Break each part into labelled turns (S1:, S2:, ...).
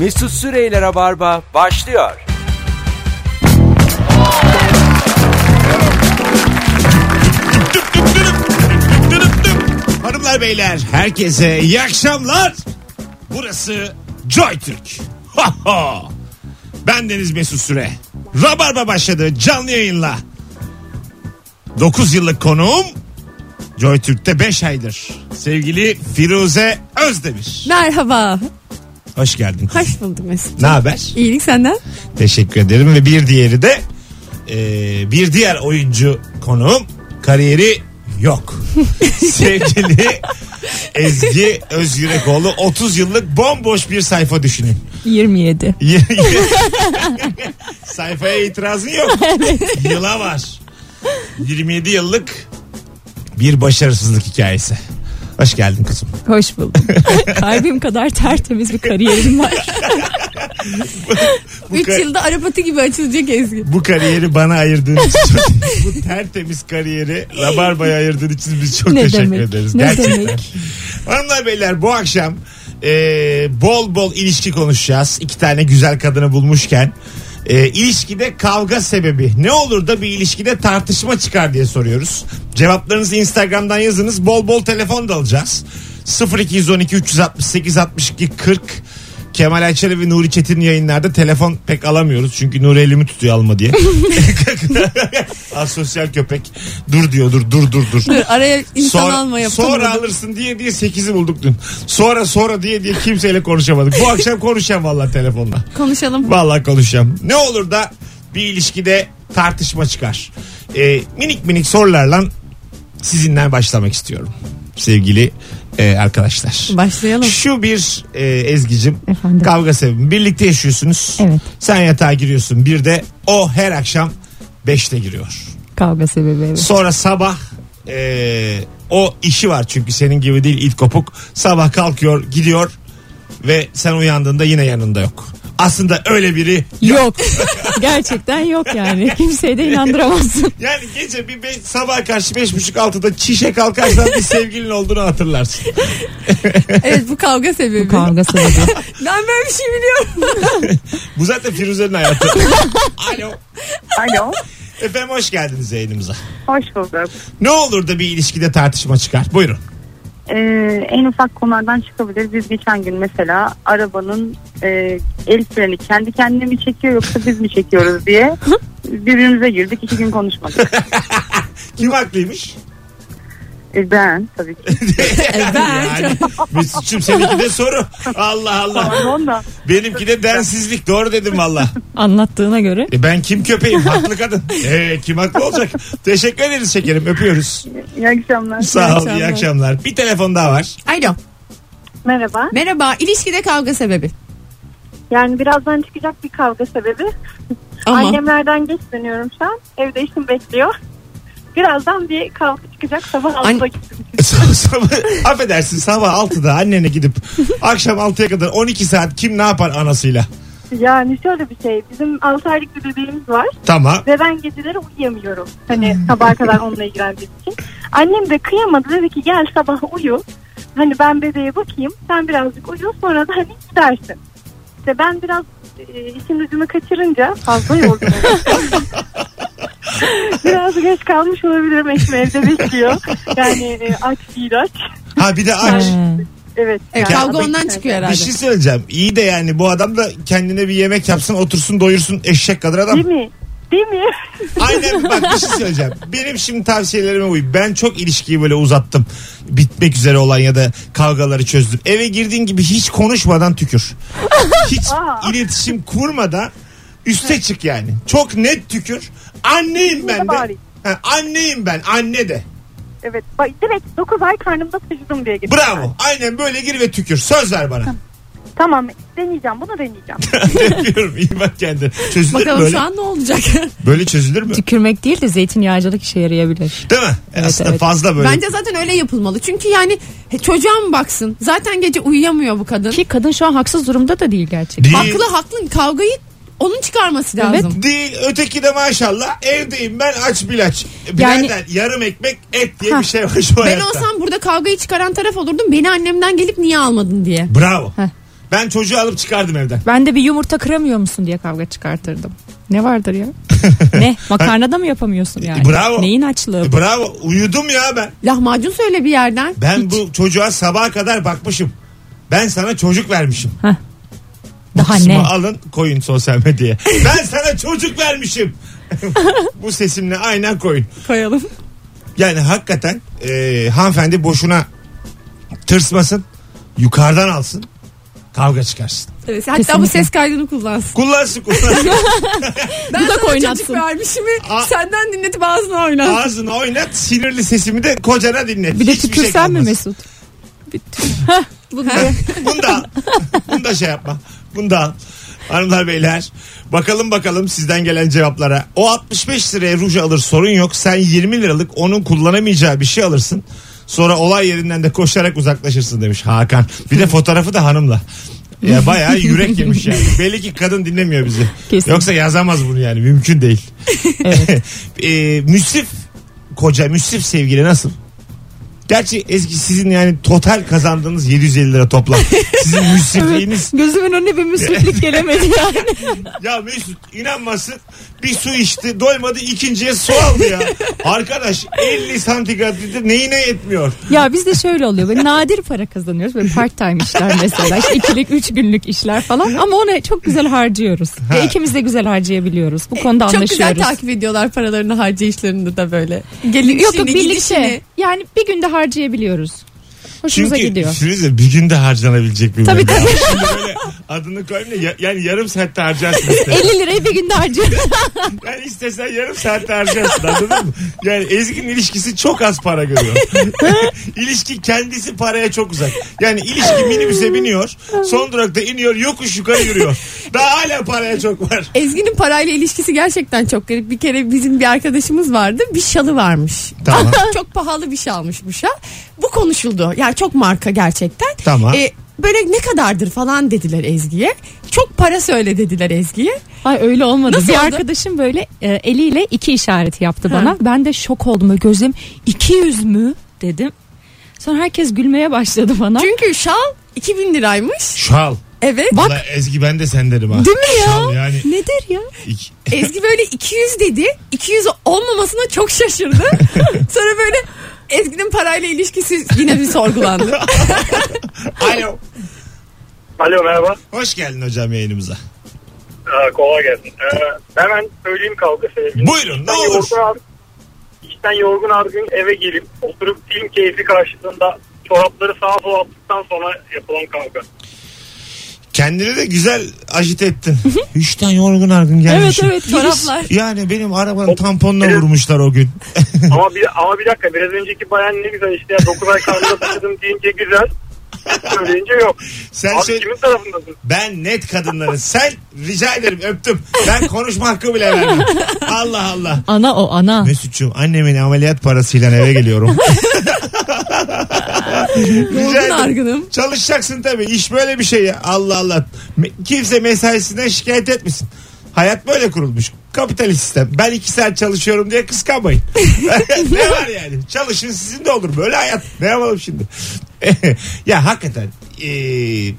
S1: Mesut Süreyler'e barba başlıyor.
S2: Hanımlar beyler herkese iyi akşamlar. Burası Joy Türk. Ben Deniz Mesut Süre. Rabarba başladı canlı yayınla. 9 yıllık konuğum Joy Türk'te 5 aydır. Sevgili Firuze Özdemir.
S3: Merhaba.
S2: Hoş geldin.
S3: Hoş bulduk Mesut.
S2: Ne haber?
S3: İyilik senden.
S2: Teşekkür ederim ve bir diğeri de e, bir diğer oyuncu konuğum kariyeri yok. Sevgili Ezgi Özyürekoğlu 30 yıllık bomboş bir sayfa düşünün.
S3: 27.
S2: Sayfaya itirazın yok. Yıla var. 27 yıllık bir başarısızlık hikayesi. Hoş geldin kızım.
S3: Hoş buldum. Kalbim kadar tertemiz bir kariyerim var.
S2: Bu,
S3: 3
S2: ka-
S3: yılda arapatı gibi açılacak Ezgi.
S2: bu kariyeri bana ayırdığın için bu tertemiz kariyeri Rabarba'ya ayırdığın için biz çok
S3: Ne
S2: teşekkür
S3: demek?
S2: ederiz.
S3: Ne
S2: Gerçekten.
S3: demek?
S2: Hanımlar beyler bu akşam e, bol bol ilişki konuşacağız. İki tane güzel kadını bulmuşken. E, ilişkide kavga sebebi ne olur da bir ilişkide tartışma çıkar diye soruyoruz. Cevaplarınızı Instagram'dan yazınız. Bol bol telefon da alacağız. 0212 368 62 40 Kemal Ayça'lı ve Nuri Çetin yayınlarda telefon pek alamıyoruz. Çünkü Nuri elimi tutuyor alma diye. Asosyal köpek. Dur diyor dur dur dur dur.
S3: Dur, araya insan
S2: Sonra,
S3: alma
S2: sonra
S3: yapamadım.
S2: alırsın diye diye 8'i bulduk dün. Sonra sonra diye diye kimseyle konuşamadık. Bu akşam konuşacağım valla telefonla.
S3: Konuşalım.
S2: Valla konuşacağım. Ne olur da bir ilişkide tartışma çıkar. Ee, minik minik sorularla sizinle başlamak istiyorum. Sevgili e, arkadaşlar.
S3: Başlayalım.
S2: Şu bir e, Ezgi'cim
S3: Efendim?
S2: kavga sebebi. Birlikte yaşıyorsunuz.
S3: Evet.
S2: Sen yatağa giriyorsun. Bir de o her akşam 5'te giriyor.
S3: Kavga sebebi evet.
S2: Sonra sabah e, o işi var çünkü senin gibi değil it kopuk. Sabah kalkıyor gidiyor ve sen uyandığında yine yanında yok. Aslında öyle biri
S3: Yok. Gerçekten yok yani. Kimseye de inandıramazsın.
S2: yani gece bir beş, sabah karşı beş buçuk altıda çişe kalkarsan bir sevgilin olduğunu hatırlarsın.
S3: Evet bu kavga sebebi.
S4: Kavga sebebi.
S3: Ben böyle bir şey biliyorum.
S2: Bu zaten Firuze'nin hayatı. Alo.
S5: Alo.
S2: Efendim hoş geldiniz yayınımıza.
S5: Hoş bulduk.
S2: Ne olur da bir ilişkide tartışma çıkar. Buyurun.
S5: Ee, en ufak konulardan çıkabilir. Biz geçen gün mesela arabanın e, el freni kendi kendine mi çekiyor yoksa biz mi çekiyoruz diye birbirimize girdik. iki gün konuşmadık.
S2: Kim haklıymış?
S5: Ee, ben tabii ki.
S3: ben.
S2: Yani Mesut'cum seninki de soru. Allah Allah.
S5: Pardon da.
S2: Benimki de densizlik. Doğru dedim valla.
S3: Anlattığına göre.
S2: E ben kim köpeğim? Haklı kadın. E, kim haklı olacak? Teşekkür ederiz şekerim. Öpüyoruz.
S5: İyi akşamlar.
S2: Sağ ol. iyi
S3: akşamlar.
S2: akşamlar. Bir telefon daha var.
S3: Alo.
S6: Merhaba.
S3: Merhaba. İlişkide kavga sebebi.
S6: Yani birazdan çıkacak bir kavga sebebi.
S3: Ama
S6: Annemlerden geç dönüyorum şu an. Evde işim bekliyor. Birazdan bir kavga çıkacak. Sabah
S3: An-
S6: 6'da gittim.
S2: Sabah- affedersin sabah 6'da annene gidip akşam 6'ya kadar 12 saat kim ne yapar anasıyla?
S6: Yani şöyle bir şey. Bizim 6 aylık bir bebeğimiz var.
S2: Tamam.
S6: Ve ben geceleri uyuyamıyorum. Hani sabaha kadar onunla ilgilendiğim için. Annem de kıyamadı. Dedi ki gel sabah uyu. Hani ben bebeğe bakayım. Sen birazcık uyu. Sonra da hani gidersin. İşte ben biraz e, işin ucunu kaçırınca fazla yoldum. biraz geç kalmış olabilirim. Eşim evde bekliyor. Yani e, aç değil aç.
S2: Ha bir de aç.
S6: Evet.
S3: E,
S6: yani
S3: kavga ondan çıkıyor herhalde.
S2: Bir şey söyleyeceğim. İyi de yani bu adam da kendine bir yemek yapsın otursun doyursun eşek kadar adam.
S6: Değil mi? Değil mi?
S2: Aynen bak bir şey söyleyeceğim. Benim şimdi tavsiyelerime uy. Ben çok ilişkiyi böyle uzattım. Bitmek üzere olan ya da kavgaları çözdüm. Eve girdiğin gibi hiç konuşmadan tükür. Hiç iletişim kurmadan üste çık yani. Çok net tükür. Anneyim ben de. Ha, anneyim ben anne de.
S6: Evet. Bak, direkt 9 ay karnımda taşıdım diye gittim.
S2: Bravo. Aynen böyle gir ve tükür. Söz ver bana.
S6: Tamam deneyeceğim bunu deneyeceğim.
S2: Yapıyorum. İyi bak kendine. Çözülür mü
S3: Bakalım
S2: böyle?
S3: şu an ne olacak?
S2: Böyle çözülür mü?
S4: Tükürmek değil de zeytinyağcılık işe yarayabilir.
S2: Değil mi? Aslında
S4: evet.
S2: fazla böyle.
S3: Bence zaten öyle yapılmalı. Çünkü yani he, çocuğa mı baksın? Zaten gece uyuyamıyor bu kadın.
S4: Ki kadın şu an haksız durumda da değil gerçekten.
S2: Değil.
S3: Haklı haklı kavgayı onun çıkarması lazım.
S2: Değil öteki de maşallah evdeyim ben aç bilaç.
S4: Yani-
S2: Birader yarım ekmek et diye
S4: Ha.
S2: bir şey var şu
S3: Ben
S2: hayatta.
S3: olsam burada kavgayı çıkaran taraf olurdum. Beni annemden gelip niye almadın diye.
S2: Bravo.
S4: Heh.
S2: Ben çocuğu alıp çıkardım evden.
S4: Ben de bir yumurta kıramıyor musun diye kavga çıkartırdım. Ne vardır ya? ne? Makarnada mı yapamıyorsun yani?
S2: Bravo.
S4: Neyin açlığı bu?
S2: Bravo. Uyudum ya ben.
S3: Lahmacun söyle bir yerden.
S2: Ben bu çocuğa sabaha kadar bakmışım. Ben sana çocuk vermişim.
S4: Daha ne?
S2: alın koyun sosyal medyaya. ben sana çocuk vermişim. bu sesimle aynen koyun.
S3: Koyalım.
S2: Yani hakikaten e, hanımefendi boşuna tırsmasın. Yukarıdan alsın. Kavga çıkarsın.
S3: Evet, hatta bu
S4: Kesinlikle.
S3: ses kaydını kullansın.
S2: Kullansın kullansın.
S3: Ben
S4: da
S3: sana
S4: oynatsın.
S3: çocuk vermişimi
S2: Aa.
S3: senden dinletip ağzına oynatsın.
S2: Ağzını oynat sinirli sesimi de kocana dinlet.
S4: Bir de
S2: Hiçbir şey
S4: tükürsen mi
S2: kalmaz.
S4: Mesut? Bir tü-
S3: Bunu
S2: da. Bunu da şey yapma. Bunu da al. Hanımlar beyler bakalım bakalım sizden gelen cevaplara. O 65 liraya ruj alır sorun yok. Sen 20 liralık onun kullanamayacağı bir şey alırsın. Sonra olay yerinden de koşarak uzaklaşırsın demiş Hakan. Bir de fotoğrafı da hanımla. Ya bayağı yürek yemiş yani. Belli ki kadın dinlemiyor bizi.
S4: Kesin.
S2: Yoksa yazamaz bunu yani mümkün değil.
S4: Evet.
S2: e, müsrif koca müsrif sevgili nasıl? Gerçi Ezgi sizin yani total kazandığınız 750 lira toplam. Sizin müsrifliğiniz
S4: Gözümün önüne bir müsriflik gelemedi yani.
S2: ya Mesut inanmasın bir su içti doymadı ikinciye su aldı ya. Arkadaş 50 santigratredir neyine yetmiyor.
S4: ya bizde şöyle oluyor. Böyle nadir para kazanıyoruz. Böyle part time işler mesela. İşte ikilik, üç günlük işler falan. Ama onu çok güzel harcıyoruz. Ve ikimiz de güzel harcayabiliyoruz. Bu konuda
S3: Çok güzel
S4: anlaşıyoruz.
S3: takip ediyorlar paralarını harcayışlarını da böyle. Gelin
S4: Yok yok birlikte. Yani bir günde harcayabiliyoruz. Hoşumuza
S2: Çünkü
S4: gidiyor.
S2: Firuze bir günde harcanabilecek bir
S4: Tabii, tabii.
S2: Şimdi böyle adını koyayım da ya- yani yarım saatte harcarsın. işte.
S4: 50 lirayı bir günde harcıyoruz.
S2: Yani istesen yarım saatte harcarsın anladın mı? Yani Ezgi'nin ilişkisi çok az para görüyor. İlişki kendisi paraya çok uzak. Yani ilişki minibüse biniyor. Son durakta iniyor yokuş yukarı yürüyor. Daha hala paraya çok var.
S3: Ezgi'nin parayla ilişkisi gerçekten çok garip. Bir kere bizim bir arkadaşımız vardı. Bir şalı varmış.
S2: Tamam.
S3: çok pahalı bir şey almış bu şal. Bu konuşuldu. Yani çok marka gerçekten.
S2: Tamam.
S3: Ee, böyle ne kadardır falan dediler Ezgi'ye. Çok para söyle dediler Ezgi'ye.
S4: Ay öyle olmadı.
S3: Nasıl
S4: bir
S3: oldu?
S4: arkadaşım böyle e, eliyle iki işareti yaptı
S3: Ha.
S4: bana. Ben de şok oldum. Gözüm 200 mü dedim. Sonra herkes gülmeye başladı bana.
S3: Çünkü şal 2000 liraymış.
S2: Şal.
S3: Evet.
S2: Valla Ezgi ben de sen derim ha.
S3: Değil mi ya?
S2: Şal yani.
S3: Nedir ya? Ezgi böyle 200 dedi. 200 olmamasına çok şaşırdı. Sonra böyle Ezgi'nin parayla ilişkisi yine bir sorgulandı.
S2: Alo.
S7: Alo merhaba.
S2: Hoş geldin hocam yayınımıza.
S7: Aa, kolay gelsin. Ee, hemen söyleyeyim kavga sebebini.
S2: Buyurun, ne
S7: İşten
S2: olur.
S7: yorgun ar- İşten yorgun argın eve gelip oturup film keyfi karşılığında çorapları sağa sola attıktan sonra yapılan kavga.
S2: Kendini de güzel ajit ettin. Üçten yorgun argın gelmiş.
S4: Evet evet
S3: Çoraplar.
S2: Yani benim arabanın tamponuna vurmuşlar o gün.
S7: ama bir ama bir dakika biraz önceki bayan ne güzel işte ya 9 ay karnında taşıdım deyince güzel. Söyleyince yok.
S2: Sen
S7: Abi
S2: şey,
S7: kimin tarafındasın?
S2: ben net kadınları. Sen rica ederim öptüm. Ben konuşma hakkı bile vermem. Allah Allah.
S4: Ana o ana.
S2: Mesut'cum annemin ameliyat parasıyla eve geliyorum. Rica ederim.
S3: argınım.
S2: Çalışacaksın tabii. İş böyle bir şey ya. Allah Allah. Me- Kimse mesaisinden şikayet etmesin. Hayat böyle kurulmuş. Kapitalist sistem. Ben iki saat çalışıyorum diye kıskanmayın. ne var yani? Çalışın sizin de olur. Böyle hayat. Ne yapalım şimdi? ya hakikaten e,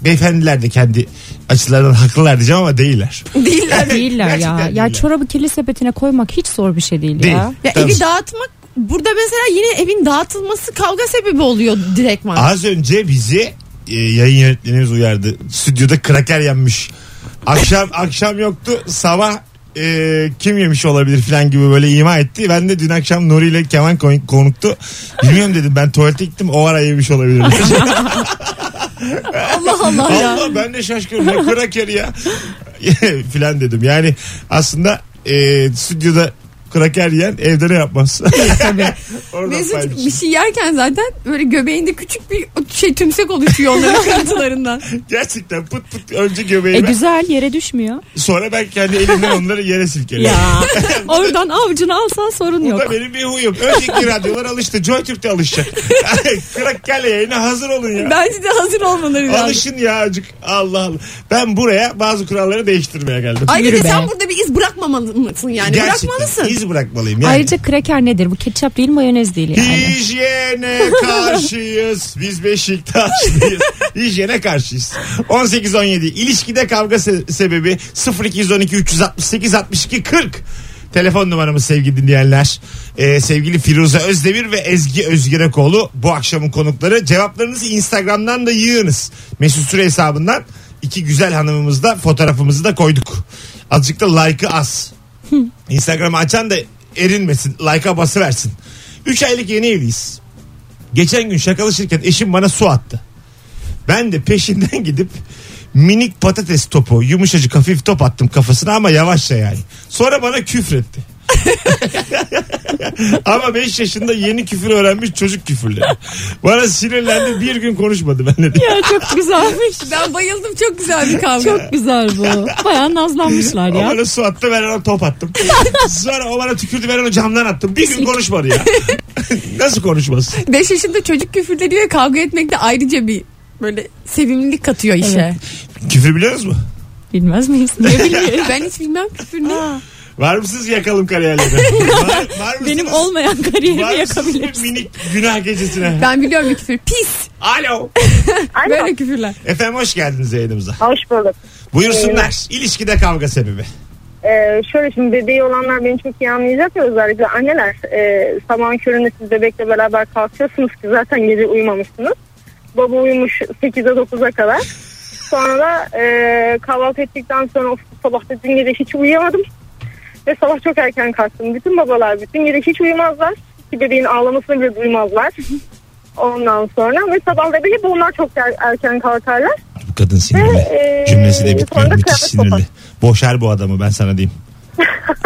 S2: beyefendiler de kendi açılarından haklılar diyeceğim ama değiller.
S3: Değiller.
S4: Değiller ya.
S2: Gerçekten
S4: Ya
S2: değiller.
S4: çorabı kirli sepetine koymak hiç zor bir şey değil,
S2: Değil.
S4: ya.
S3: Ya
S2: Tabii.
S3: evi dağıtmak burada mesela yine evin dağıtılması kavga sebebi oluyor direktman.
S2: Az önce bizi e, yayın yönetmenimiz uyardı. Stüdyoda kraker yenmiş. Akşam akşam yoktu. Sabah e, kim yemiş olabilir falan gibi böyle ima etti. Ben de dün akşam Nuri ile Kemal kon- konuktu. Bilmiyorum dedim ben tuvalete gittim o ara yemiş olabilir.
S3: Allah Allah ya.
S2: Allah ben de şaşkınım ne kraker ya. filan dedim. Yani aslında e, stüdyoda kraker yiyen evde ne yapmaz? Oradan
S3: Mesut bir şey yerken zaten böyle göbeğinde küçük bir şey tümsek oluşuyor onların kırıntılarından.
S2: Gerçekten pıt pıt önce
S4: E
S2: göbeğime
S4: güzel yere düşmüyor.
S2: sonra ben kendi elimden onları yere silkeliyorum.
S4: Ya oradan avucunu alsan sorun
S2: Bu
S4: yok.
S2: da benim bir huyum. Önceki radyolar alıştı. JoyTürk'te alışacak. Krakerle yayına hazır olun ya.
S3: Bence de hazır olmaları lazım.
S2: Alışın ya azıcık. Allah Allah. Ben buraya bazı kuralları değiştirmeye geldim.
S4: Yürü be.
S3: sen burada bir iz bırakmamalısın yani.
S2: Gerçekten.
S3: Bırakmalısın.
S2: İz iz bırakmalıyım. Yani.
S4: Ayrıca kreker nedir? Bu ketçap değil mayonez değil yani.
S2: Hijyene karşıyız. Biz Beşiktaşlıyız. Hijyene karşıyız. 18-17 ilişkide kavga se- sebebi 0212 368 62 40. Telefon numaramız sevgili dinleyenler. Ee, sevgili Firuze Özdemir ve Ezgi Özgirekoğlu bu akşamın konukları. Cevaplarınızı Instagram'dan da yığınız. Mesut Süre hesabından iki güzel hanımımız da fotoğrafımızı da koyduk. Azıcık da like'ı az. Instagram'ı açan da erinmesin. Like'a basıversin. 3 aylık yeni evliyiz. Geçen gün şakalaşırken eşim bana su attı. Ben de peşinden gidip minik patates topu yumuşacık hafif top attım kafasına ama yavaşça yani. Sonra bana küfretti. ama 5 yaşında yeni küfür öğrenmiş çocuk küfürleri. Bana sinirlendi bir gün konuşmadı benimle diye.
S4: Ya çok güzelmiş.
S3: Ben bayıldım çok güzel bir kavga.
S4: Çok güzel bu. Bayağı nazlanmışlar
S2: O
S4: ya.
S2: bana su attı ben ona top attım. Sonra o bana tükürdü ben onu camdan attım. Bir gün konuşmadı ya. Nasıl konuşmaz?
S3: 5 yaşında çocuk küfürleri ve kavga etmek de ayrıca bir böyle sevimlilik katıyor işe.
S4: Evet.
S2: Küfür biliyorsunuz mu?
S4: Bilmez miyiz? Niye bilmiyorum.
S3: ben hiç bilmem küfür ne.
S2: Var mısınız yakalım kariyerleri? var, var mısınız?
S4: Benim olmayan kariyerimi yakabilirsin.
S2: minik günah gecesine?
S3: Ben biliyorum bir küfür. Pis.
S2: Alo.
S3: Böyle küfürler.
S2: Efendim hoş geldiniz yayınımıza.
S6: Hoş bulduk.
S2: Buyursunlar. İlişkide kavga sebebi.
S6: Ee, şöyle şimdi bebeği olanlar beni çok iyi anlayacak ya özellikle anneler. E, sabahın köründe siz bebekle beraber kalkıyorsunuz ki zaten gece uyumamışsınız. Baba uyumuş 8'e 9'a kadar. Sonra da e, kahvaltı ettikten sonra of, sabah da dün gece hiç uyuyamadım. Ve sabah çok erken kalktım. Bütün babalar bütün gece hiç uyumazlar. Ki bebeğin ağlamasını bile duymazlar. Ondan sonra ve sabahları hep onlar çok er- erken kalkarlar.
S2: Bu kadın sinirli.
S6: Ee,
S2: Cümlesi de bitmiyor. Müthiş sinirli.
S6: kopar.
S2: Boşar bu adamı ben sana diyeyim.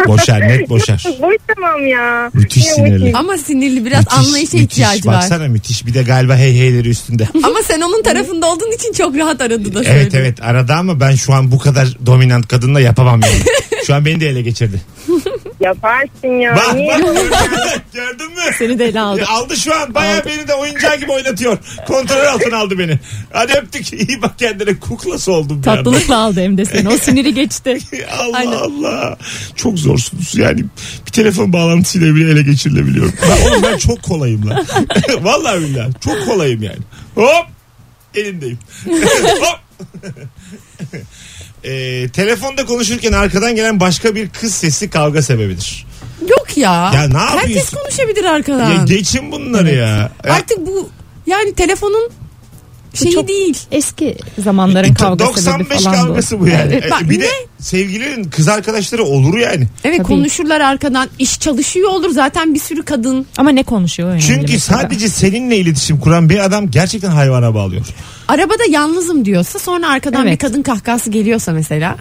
S2: Boşar net boşar.
S6: Boy tamam ya.
S2: Müthiş
S6: Niye
S2: sinirli.
S3: Ama sinirli biraz
S2: Müthiş,
S3: anlayışa
S2: müthiş.
S3: ihtiyacı var.
S2: Baksana müthiş. Bir de galiba hey heyleri üstünde.
S3: Ama sen onun tarafında olduğun için çok rahat aradı da
S2: evet
S3: söyledi.
S2: evet aradı ama ben şu an bu kadar dominant kadınla yapamam yani. Şu an beni de ele geçirdi.
S6: Yaparsın ya.
S2: Bak
S6: Niye?
S2: bak gördün mü?
S4: Seni de ele aldı.
S2: Ya aldı şu an. Bayağı beni de oyuncağı gibi oynatıyor. Kontrol altına aldı beni. Hadi öptük. İyi bak kendine kuklası oldum.
S4: Tatlılıkla aldı hem de seni. O siniri geçti.
S2: Allah
S3: Aynen.
S2: Allah. Çok zorsunuz. Yani bir telefon bağlantısıyla bile ele geçirilebiliyorum. Ben, oğlum ben çok kolayım lan. Vallahi billahi. Çok kolayım yani. Hop. Elindeyim. Hop. Ee, telefonda konuşurken arkadan gelen başka bir kız sesi kavga sebebidir.
S3: Yok ya.
S2: Ya ne
S3: Herkes
S2: yapıyorsun?
S3: konuşabilir arkadan.
S2: Ya geçin bunları ya. ya.
S3: Artık bu yani telefonun şeyi
S4: çok-
S3: değil.
S4: Eski zamanların kavga sebebi
S2: 95
S4: falan
S2: kavgası bu yani.
S3: Evet, bak
S2: Ee, bir
S3: ne?
S2: de sevgililerin kız arkadaşları olur yani.
S3: Evet
S4: Tabii.
S3: konuşurlar arkadan. İş çalışıyor olur zaten bir sürü kadın.
S4: Ama ne konuşuyor önemli
S2: Çünkü
S4: mesela.
S2: sadece seninle iletişim kuran bir adam gerçekten hayvana bağlıyor.
S3: Arabada yalnızım diyorsa sonra arkadan
S4: Evet.
S3: bir kadın kahkahası geliyorsa mesela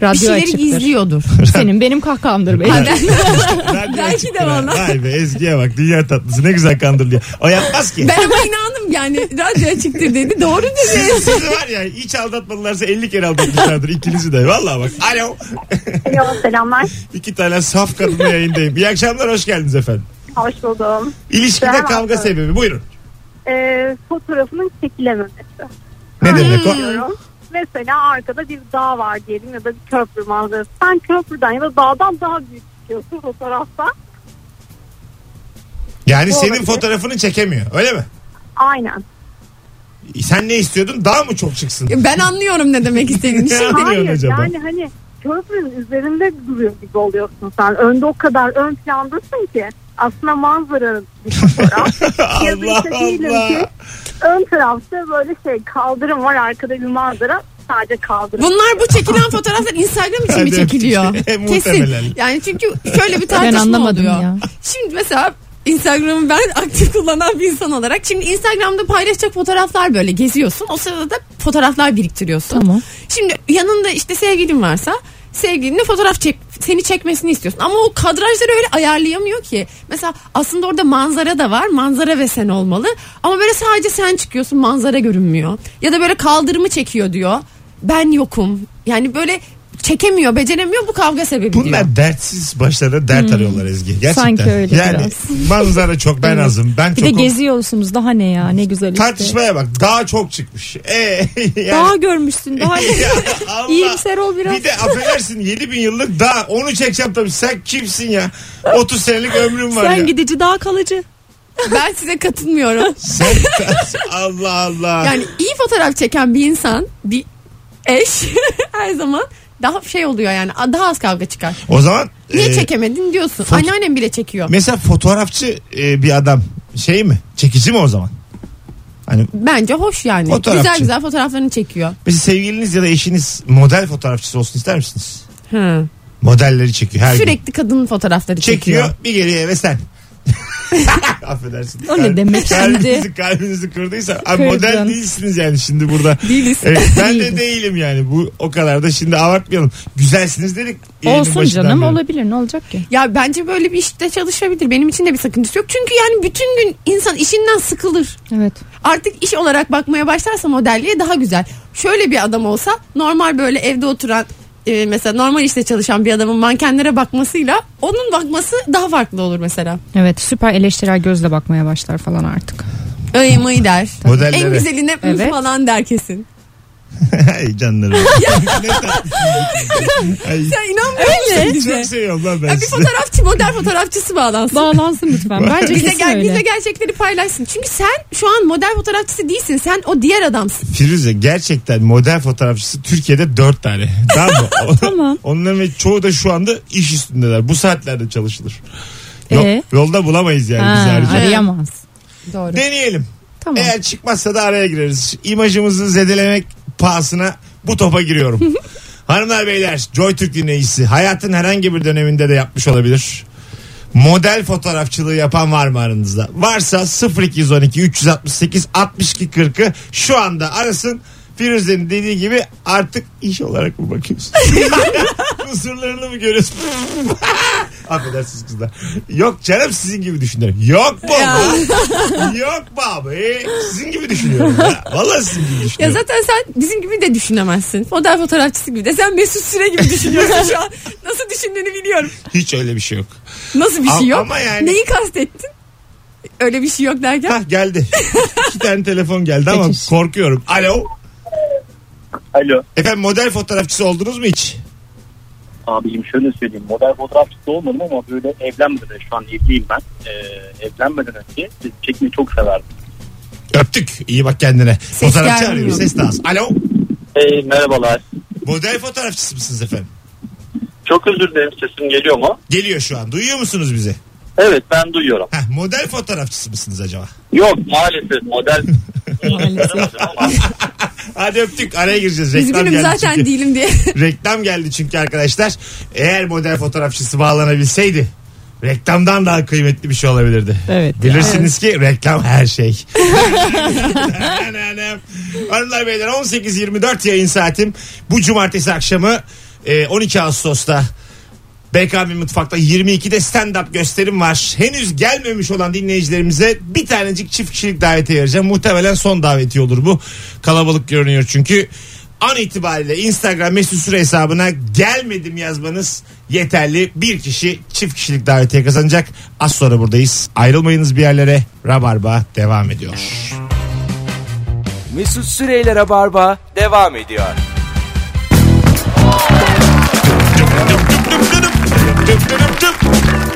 S3: bir
S4: Radyo
S3: şeyleri
S4: açıktır.
S3: gizliyordur.
S4: Senin benim kahkahamdır
S3: Belki
S2: açık
S3: de valla.
S2: Vay be Ezgi'ye bak dünya tatlısı ne güzel kandırılıyor. O yapmaz ki.
S3: ben ama inandım yani radyo açıktır dedi. Doğru dedi.
S2: Siz, sizi var ya hiç aldatmadılarsa 50 kere aldatmışlardır ikinizi de. Valla bak. Alo.
S6: Alo selamlar.
S2: İki tane saf kadınla yayındayım. İyi akşamlar hoş geldiniz efendim.
S6: Hoş buldum.
S2: İlişkide
S6: Selam
S2: kavga
S6: abi.
S2: sebebi buyurun.
S6: Ee, fotoğrafının çekilememesi.
S2: Ne demek o?
S6: Mesela arkada bir dağ var diyelim ya da bir köprü manzarası. Sen köprüden ya da dağdan daha büyük çıkıyorsun fotoğrafta.
S2: Yani
S6: Bu
S2: senin
S6: olabilir.
S2: fotoğrafını çekemiyor öyle mi?
S6: Aynen.
S2: Sen ne istiyordun? Daha mı çok çıksın?
S3: Ben anlıyorum ne demek istediğini.
S2: Ne
S3: Şimdi
S2: anlıyorsun
S6: Hayır
S2: acaba?
S6: yani hani köprünün üzerinde duruyor gibi oluyorsun sen. Önde o kadar ön plandasın ki aslında manzara bir fotoğraf. ya da
S2: Allah
S6: işte diyelim
S2: Allah.
S6: ki ön tarafta böyle şey kaldırım var arkada bir manzara sadece kaldırım.
S3: Bunlar bu çekilen fotoğraflar Instagram için mi çekiliyor? Kesin. Yani çünkü şöyle bir
S4: Ben
S3: tartışma
S4: anlamadım
S3: oluyor.
S4: ya.
S3: Şimdi mesela Instagram'ı ben aktif kullanan bir insan olarak şimdi Instagram'da paylaşacak fotoğraflar böyle geziyorsun. O sırada da fotoğraflar biriktiriyorsun.
S4: Tamam.
S3: Şimdi yanında işte sevgilin varsa sevgilinle fotoğraf çek seni çekmesini istiyorsun. Ama o kadrajları öyle ayarlayamıyor ki. Mesela aslında orada manzara da var. Manzara ve sen olmalı. Ama böyle sadece sen çıkıyorsun manzara görünmüyor. Ya da böyle kaldırımı çekiyor diyor. Ben yokum. Yani böyle çekemiyor, beceremiyor bu kavga sebebi diyor.
S2: Bunlar dertsiz başlarına dert arıyorlar Ezgi. Gerçekten.
S4: Hmm. Sanki öyle
S2: yani,
S4: biraz.
S2: manzara çok ben azım. Ben
S4: Bir
S2: çok
S4: de geziyorsunuz daha ne ya ne güzel işte.
S2: Tartışmaya bak daha çok çıkmış. E, yani,
S4: Daha görmüşsün daha ne.
S2: Ya Allah.
S4: İyimser ol biraz.
S2: Bir de affedersin 7000 yıllık daha onu çekeceğim tabii. Sen kimsin ya? 30 senelik ömrüm var
S4: Sen
S2: ya.
S4: gidici daha kalıcı.
S3: Ben size katılmıyorum.
S2: Sen Allah Allah.
S3: Yani iyi fotoğraf çeken bir insan, bir eş her zaman daha şey oluyor yani daha az kavga çıkar.
S2: o zaman
S3: Niye
S2: e,
S3: çekemedin diyorsun.
S2: foto-
S3: Anneannem bile çekiyor.
S2: mesela fotoğrafçı e, bir adam şey mi? Çekici mi o zaman? Hani
S3: Bence hoş yani.
S2: Fotoğrafçı.
S3: Güzel güzel fotoğraflarını çekiyor.
S2: mesela sevgiliniz ya da eşiniz model fotoğrafçısı olsun ister misiniz?
S3: Hı.
S2: Modelleri çekiyor her gün.
S3: Sürekli kadın fotoğrafları
S2: çekiyor.
S3: çekiyor.
S2: Bir geliyor eve sen. Affedersin.
S4: O ne demek şimdi?
S2: Kalbinizi, kalbinizi kırdıysa. Abi
S4: Kırdın.
S2: model değilsiniz yani şimdi burada.
S3: Değiliz.
S2: Evet, ben de değilim yani. Bu o kadar da şimdi abartmayalım. Güzelsiniz dedik.
S4: Olsun canım
S2: beri.
S4: olabilir ne olacak ki?
S3: Ya bence böyle bir işte çalışabilir. Benim için de bir sakıncası yok. Çünkü yani bütün gün insan işinden sıkılır.
S4: Evet.
S3: Artık iş olarak bakmaya başlarsa modelliğe daha güzel. Şöyle bir adam olsa normal böyle evde oturan e, mesela normal işte çalışan bir adamın mankenlere bakmasıyla onun bakması daha farklı olur mesela.
S4: Evet süper eleştirel gözle bakmaya başlar falan artık.
S3: Ay mıy der.
S2: Modellere.
S3: En güzeline. Evet. falan der kesin.
S2: Ay canlarım. Ay,
S3: Sen inanmıyor musun bize?
S2: Çok seviyorum lan ben
S3: Ya bir
S2: sizi.
S3: fotoğrafçı model fotoğrafçısı bağlansın.
S4: Bağlansın lütfen. Bence
S3: Bize,
S4: kesin
S3: gel,
S4: öyle.
S3: bize gerçekleri paylaşsın. Çünkü sen şu an model fotoğrafçısı değilsin. Sen o diğer adamsın.
S2: Firuze gerçekten model fotoğrafçısı Türkiye'de dört tane. Tamam mı?
S4: Tamam.
S2: Onların ve çoğu da şu anda iş üstündeler. Bu saatlerde çalışılır. Yol-
S4: Ee?
S2: Yolda bulamayız yani biz
S4: Ha, arayamaz.
S3: Doğru.
S2: Deneyelim.
S4: Tamam.
S2: Eğer çıkmazsa da araya gireriz. İmajımızı zedelemek pahasına bu topa giriyorum. Hanımlar beyler Joy Türk dinleyicisi hayatın herhangi bir döneminde de yapmış olabilir. Model fotoğrafçılığı yapan var mı aranızda? Varsa 0212 368 62 40'ı şu anda arasın. Firuze'nin dediği gibi artık iş olarak mı bakıyorsun? Kusurlarını mı görüyorsun? Affedersiniz kızlar. Yok canım sizin gibi düşünüyorum. Yok baba. Yok baba. Sizin gibi düşünüyorum. Ya. Vallahi sizin gibi
S3: Ya
S2: düşünüyorum.
S3: zaten sen bizim gibi de düşünemezsin. Model fotoğrafçısı gibi de. Sen Mesut Süre gibi düşünüyorsun şu an. Nasıl düşündüğünü biliyorum.
S2: Hiç öyle bir şey yok.
S3: Nasıl bir
S2: Ama-
S3: şey yok?
S2: ama yani-
S3: Neyi kastettin? Öyle bir şey yok derken.
S2: Hah geldi. İki tane telefon geldi ama korkuyorum. Alo.
S7: Alo.
S2: Efendim model fotoğrafçısı oldunuz mu hiç?
S7: Abicim şöyle söyleyeyim. Model fotoğrafçısı olmadım ama böyle evlenmeden şu an evliyim ben. Ee, evlenmeden önce çekmeyi çok severdim.
S2: Öptük. İyi bak kendine. Fotoğrafçı
S3: gelmiyor.
S2: arıyor. Ses az. Alo.
S7: Hey merhabalar.
S2: Model fotoğrafçısı mısınız efendim?
S7: Çok özür dilerim sesim geliyor mu?
S2: Geliyor şu an. Duyuyor musunuz bizi?
S7: Evet ben duyuyorum.
S2: Heh, model fotoğrafçısı mısınız acaba?
S7: Yok maalesef model
S4: Maalesef.
S2: Hadi öptük. Araya gireceğiz. Reklam
S3: Üzgünüm
S2: geldi
S3: zaten
S2: çünkü.
S3: değilim diye.
S2: Reklam geldi çünkü arkadaşlar. Eğer model fotoğrafçısı bağlanabilseydi reklamdan daha kıymetli bir şey olabilirdi.
S4: Evet.
S2: Bilirsiniz ki reklam her şey. Hanımlar beyler 18.24 yayın saatim. Bu cumartesi akşamı e, 12 Ağustos'ta BKM Mutfak'ta 22'de stand-up gösterim var. Henüz gelmemiş olan dinleyicilerimize bir tanecik çift kişilik davetiye vereceğim. Muhtemelen son davetiye olur bu. Kalabalık görünüyor çünkü. An itibariyle Instagram mesut süre hesabına gelmedim yazmanız yeterli. Bir kişi çift kişilik davetiye kazanacak. Az sonra buradayız. Ayrılmayınız bir yerlere. Rabarba devam ediyor.
S1: Mesut Süreyler'e barba devam ediyor.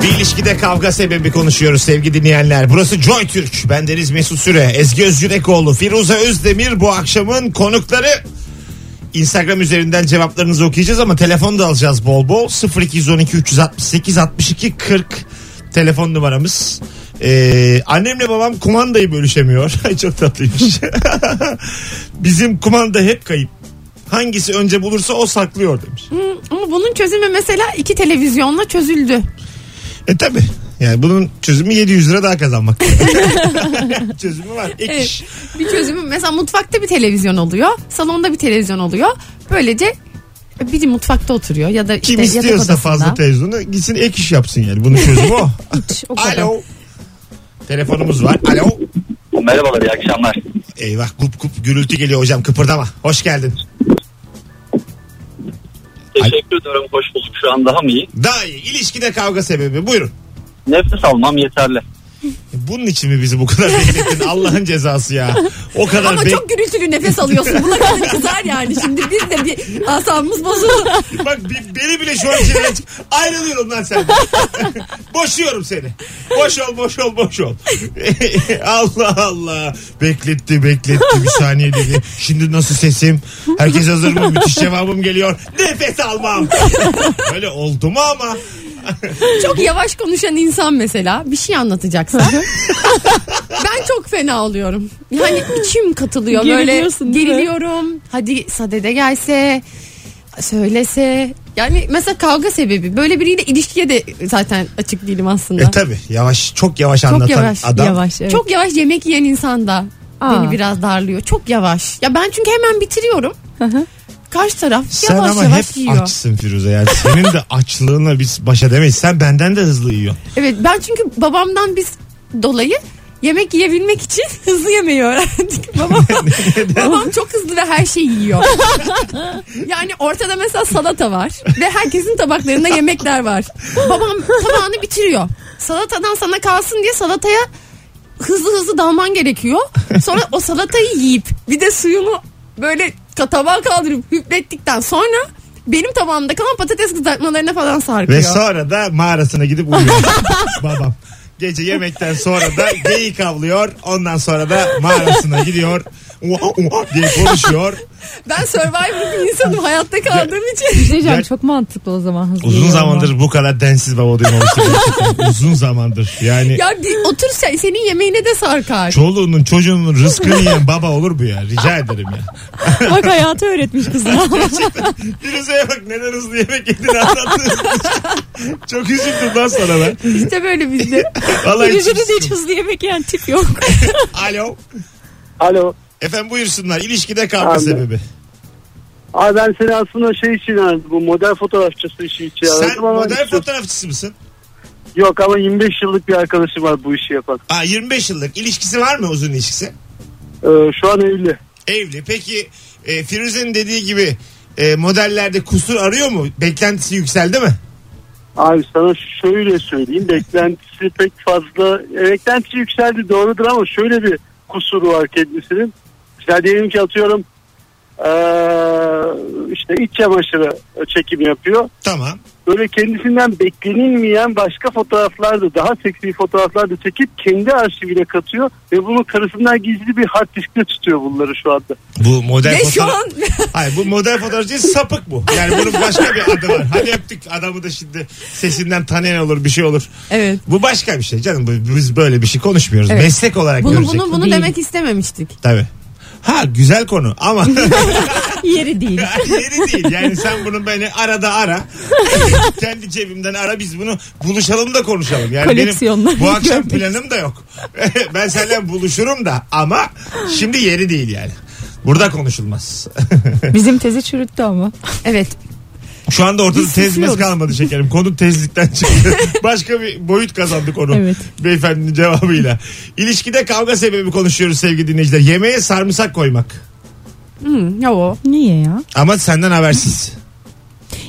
S2: Bir ilişkide kavga sebebi konuşuyoruz sevgili dinleyenler. Burası Joy Türk. Ben Deniz Mesut Süre. Ezgi Özgürekoğlu, Firuze Özdemir bu akşamın konukları. Instagram üzerinden cevaplarınızı okuyacağız ama telefon da alacağız bol bol. 0212 368 62 40 telefon numaramız. Ee, annemle babam kumandayı bölüşemiyor. Çok tatlıymış. Bizim kumanda hep kayıp. Hangisi önce bulursa o saklıyor demiş.
S3: Ama bunun çözümü mesela iki televizyonla çözüldü.
S2: E tabi. Yani bunun çözümü 700 lira daha kazanmak. çözümü var. Ek
S3: Evet.
S2: iş.
S3: Bir çözümü mesela mutfakta bir televizyon oluyor. Salonda bir televizyon oluyor. Böylece biri mutfakta oturuyor ya da işte
S2: Kim
S3: yatak
S2: istiyorsa
S3: odasında.
S2: fazla televizyonu gitsin ek iş yapsın yani. Bunun çözümü o.
S4: Hiç o kadar.
S2: Alo. Telefonumuz var. Alo.
S7: Merhabalar iyi akşamlar.
S2: Eyvah gup gup gürültü geliyor hocam kıpırdama. Hoş geldin.
S7: Teşekkür ediyorum. Hoş bulduk. Şu an daha mı iyi?
S2: Daha iyi. İlişkide kavga sebebi. Buyurun.
S7: Nefes almam yeterli.
S2: Bunun için mi bizi bu kadar beklettin? Allah'ın cezası ya. O kadar
S3: Ama
S2: bek-
S3: çok gürültülü nefes alıyorsun. Buna kadar kızar yani. Şimdi biz de bir asabımız bozuldu.
S2: Bak bi- beni bile şu an içinden Ayrılıyorum lan sen. Boşuyorum seni. Boş ol boş ol boş ol. Allah Allah. Bekletti bekletti bir saniye dedi. Şimdi nasıl sesim? Herkes hazır mı? Müthiş cevabım geliyor. Nefes almam. Öyle oldu mu ama?
S3: Çok yavaş konuşan insan mesela bir şey anlatacaksa ben çok fena oluyorum. Yani içim katılıyor böyle geriliyorum. Hadi sadede gelse söylese yani mesela kavga sebebi böyle biriyle ilişkiye de zaten açık değilim aslında.
S2: E tabi yavaş çok yavaş
S3: Çok
S2: anlatan
S3: yavaş,
S2: adam.
S4: Yavaş evet.
S3: Çok yavaş yemek yiyen insan da
S4: Aa.
S3: beni biraz darlıyor. Çok yavaş. Ya ben çünkü hemen bitiriyorum.
S4: hı.
S3: Karşı taraf
S2: Sen
S3: yavaş
S2: ama
S3: yavaş
S2: hep
S3: yiyor.
S2: açsın Firuze yani. Senin de açlığına biz başa demeyiz. Sen benden de hızlı yiyorsun.
S3: Evet ben çünkü babamdan biz dolayı yemek yiyebilmek için hızlı yemeyi öğrendik. Babam, babam çok hızlı ve her şeyi yiyor. yani ortada mesela salata var ve herkesin tabaklarında yemekler var. Babam tabağını bitiriyor. Salatadan sana kalsın diye salataya hızlı hızlı dalman gerekiyor. Sonra o salatayı yiyip bir de suyunu böyle tabağa kaldırıp hüplettikten sonra benim tabağımda kalan patates kızartmalarına falan sarkıyor.
S2: Ve sonra da mağarasına gidip uyuyor. Babam. Gece yemekten sonra da geyik avlıyor. Ondan sonra da mağarasına gidiyor. Diye konuşuyor.
S3: Ben Survivor bir insanım hayatta kaldığım için.
S4: Diyeceğim
S2: Ger-
S4: çok mantıklı o zaman hızlı
S2: Uzun
S4: ama.
S2: zamandır bu kadar densiz baba duymamıştım. gerçekten. Uzun zamandır. Yani
S3: Ya bir otur sen, senin yemeğine de sarkar.
S2: çoluğunun çocuğunun rızkını yiyen baba olur bu ya. Rica ederim ya.
S4: Bak hayatı öğretmiş kızına.
S2: Firuze'ye bak neden hızlı yemek yediğini anlattın. Çok üzüldüm lan sana ben.
S3: İşte böyle bizde.
S2: Vallahi
S4: Yüzünü de
S2: içim
S4: hiç hızlı yemek yiyen tip yok.
S2: Alo.
S8: Alo.
S2: Efendim buyursunlar. İlişkide kavga
S8: Abi.
S2: sebebi.
S8: Abi ben seni aslında şey için aradım. Bu model fotoğrafçısı işi için aradım.
S2: Sen
S8: ama
S2: model
S8: işte-
S2: fotoğrafçısı mısın?
S8: Yok ama 25 yıllık bir arkadaşım var bu işi yapan.
S2: Aa, 25 yıllık. ilişkisi var mı uzun ilişkisi?
S8: Ee, şu an evli.
S2: Evli. Peki e, Firuze'nin dediği gibi e, modellerde kusur arıyor mu? Beklentisi yükseldi mi?
S8: Abi sana şöyle söyleyeyim. Beklentisi pek fazla. E, beklentisi yükseldi doğrudur ama şöyle bir kusuru var kendisinin. Mesela diyelim ki atıyorum ee, işte iç çamaşırı çekim yapıyor.
S2: Tamam.
S8: Böyle kendisinden beklenilmeyen başka fotoğraflar da daha seksi fotoğraflar da çekip kendi arşivine katıyor ve bunu karısından gizli bir hard diskte tutuyor bunları şu anda.
S2: Bu model
S3: şu
S2: fotoğraf...
S3: an
S2: Hayır bu model fotoğrafçı değil, sapık bu. Yani bunun başka bir adı var. Hadi öptük adamı da şimdi sesinden tanıyan olur bir şey olur.
S3: evet.
S2: Bu başka bir şey canım. Biz böyle bir şey konuşmuyoruz.
S3: Evet.
S2: Meslek olarak
S3: Bunu
S2: görecek.
S3: bunu bunu demek istememiştik.
S2: Tabii. Ha güzel konu ama
S4: Yeri değil.
S2: yeri değil. Yani sen bunu beni arada ara. Kendi cebimden ara biz bunu buluşalım da konuşalım. Yani benim bu akşam
S4: görmek.
S2: planım da yok. ben seninle buluşurum da ama şimdi yeri değil yani. Burada konuşulmaz.
S4: Bizim tezi çürüttü ama.
S3: Evet.
S2: Şu anda ortada tezimiz kalmadı şekerim. Konu tezlikten çıktı. Başka bir boyut kazandı konu.
S4: Evet.
S2: Beyefendinin cevabıyla. İlişkide kavga sebebi konuşuyoruz sevgili dinleyiciler. Yemeğe sarımsak koymak.
S3: Hmm, ya o.
S4: Niye ya?
S2: Ama senden habersiz.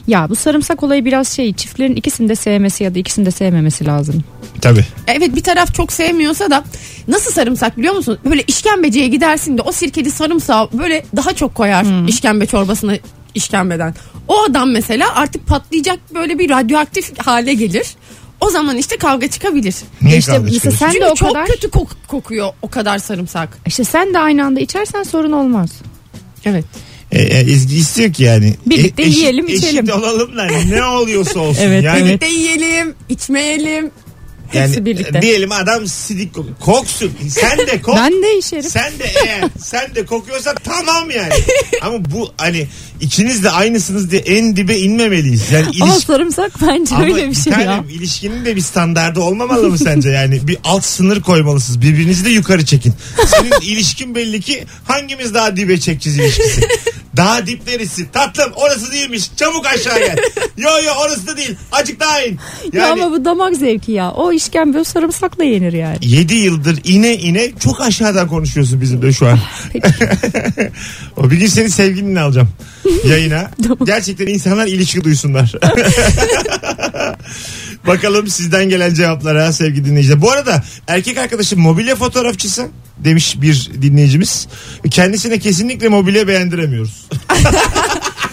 S4: Ya bu sarımsak olayı biraz şey çiftlerin ikisini de sevmesi ya da ikisini de sevmemesi lazım.
S2: Tabii.
S3: Evet bir taraf çok sevmiyorsa da nasıl sarımsak biliyor musun? Böyle işkembeciye gidersin de o sirkeli sarımsağı böyle daha çok koyar işkembe çorbasına işkembeden. O adam mesela artık patlayacak böyle bir radyoaktif hale gelir. O zaman işte kavga çıkabilir.
S2: Niye
S4: İşte
S2: kavga
S4: mesela
S2: çıkıyorsun?
S4: sen
S3: Çünkü
S4: de o
S3: çok
S4: kadar
S3: kötü kok- kokuyor o kadar sarımsak.
S4: işte sen de aynı anda içersen sorun olmaz.
S3: Evet.
S2: E, e, istiyor ki yani.
S4: Birlikte
S2: eşit-
S4: yiyelim, içelim.
S2: Eşit olalım da ne oluyorsa olsun.
S4: Evet,
S2: yani,
S4: evet.
S3: Birlikte yiyelim, içmeyelim.
S2: Yani,
S4: hepsi birlikte.
S2: Diyelim adam sidik kok- koksun. Sen de kok.
S4: Ben de içerim.
S2: Sen de eğer sen de kokuyorsa tamam yani. Ama bu hani ikiniz de aynısınız diye en dibe inmemeliyiz. Yani
S4: Ama sarımsak bence
S2: Ama
S4: öyle bir şey
S2: tanem,
S4: ya.
S2: ilişkinin de bir standardı olmamalı mı sence yani? Bir alt sınır koymalısınız. Birbirinizi de yukarı çekin. Senin ilişkin belli ki hangimiz daha dibe çekeceğiz ilişkisi. Daha dip neresi? Tatlım orası değilmiş. Çabuk aşağı gel. yo yo orası da değil. Acık daha in.
S4: Ya
S2: Yani
S4: ama bu damak zevki ya. O işkembe sarımsakla yenir yani.
S2: 7 yıldır ine ine çok aşağıdan konuşuyorsun bizimle şu an. o bir gün seni sevgilinle alacağım yayına. Gerçekten insanlar ilişki duysunlar. Bakalım sizden gelen cevaplara sevgili dinleyiciler. Bu arada erkek arkadaşım mobilya fotoğrafçısı demiş bir dinleyicimiz. Kendisine kesinlikle mobilya beğendiremiyoruz.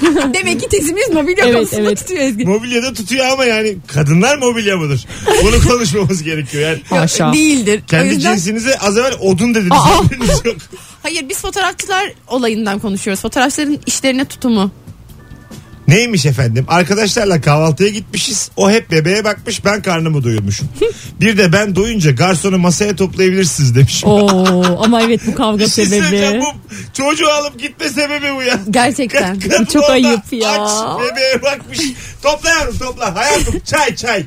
S3: Demek ki tezimiz mobilya
S4: Evet,
S3: konusunda
S4: evet.
S3: tutuyor Ezgi.
S2: Mobilyada tutuyor ama yani kadınlar mobilya mıdır? Bunu konuşmamız gerekiyor. Yani
S4: Haşa.
S3: Değildir. o
S2: kendi
S3: yüzden
S2: cinsinize az evvel odun dediniz.
S3: Aa. Hayır biz fotoğrafçılar olayından konuşuyoruz. Fotoğrafçıların işlerine tutumu.
S2: Neymiş efendim? Arkadaşlarla kahvaltıya gitmişiz. O hep bebeğe bakmış ben karnımı doyurmuşum. bir de ben doyunca garsonu masaya toplayabilirsiniz demiş.
S4: Oo ama evet bu kavga
S2: şey
S4: sebebi.
S2: bu çocuğu alıp gitme sebebi bu ya.
S3: Gerçekten.
S2: Kadın
S4: çok ayıp ya.
S2: Aç bebeğe bakmış. Topla yavrum topla. Hayatım çay çay.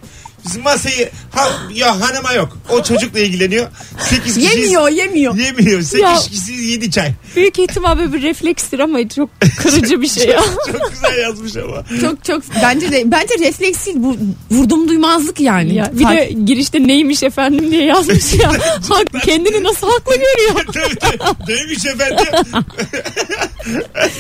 S2: Masayı ha, ya hanıma yok. O çocukla ilgileniyor. 8 kişiyiz.
S3: Yemiyor yemiyor.
S2: Yemiyor. 8
S4: Ya.
S2: kişiyiz 7 çay.
S4: Büyük ihtimal böyle bir reflekstir ama çok kırıcı bir şey ya.
S2: Çok güzel yazmış ama.
S3: Çok çok bence de bence refleks değil bu vurdum duymazlık yani.
S4: ya bir de girişte neymiş efendim diye yazmış ya. Hak, kendini nasıl haklı görüyor.
S2: tabii tabii. Neymiş efendim?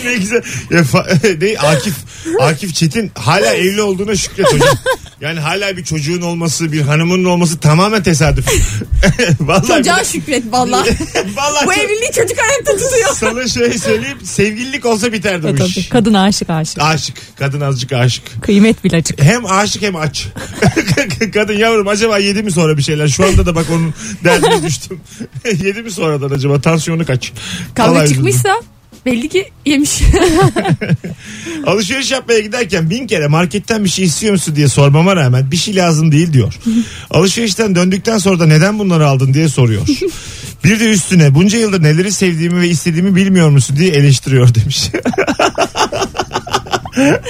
S2: ne güzel. Ya, fa- ne, Akif, Akif Çetin hala evli olduğuna şükret hocam. Yani hala bir çocuğun olması, bir hanımının olması tamamen tesadüf. Vallahi
S3: Çocuğa şükret valla.
S2: Vallahi
S3: bu
S2: çok-
S3: evliliği çocuk ayakta tutuyor.
S2: sana şöyle söyleyeyim. Sevgililik olsa biterdi
S4: E,
S2: bu
S4: tabii.
S2: iş.
S4: Kadın aşık aşık.
S2: Aşık. Kadın azıcık aşık.
S4: Kıymet bilacık.
S2: Hem aşık hem aç. Kadın yavrum acaba yedi mi sonra bir şeyler? Şu anda da bak onun derdine düştüm. yedi mi sonradan acaba? Tansiyonu kaç?
S3: Kavga
S2: Vallahi
S3: çıkmışsa belli ki yemiş.
S2: Alışveriş yapmaya giderken bin kere marketten bir şey istiyor musun diye sormama rağmen bir şey lazım değil diyor. Alışverişten döndükten sonra da neden bunları aldın diye soruyor. Bir de üstüne bunca yıldır neleri sevdiğimi ve istediğimi bilmiyor musun diye eleştiriyor demiş.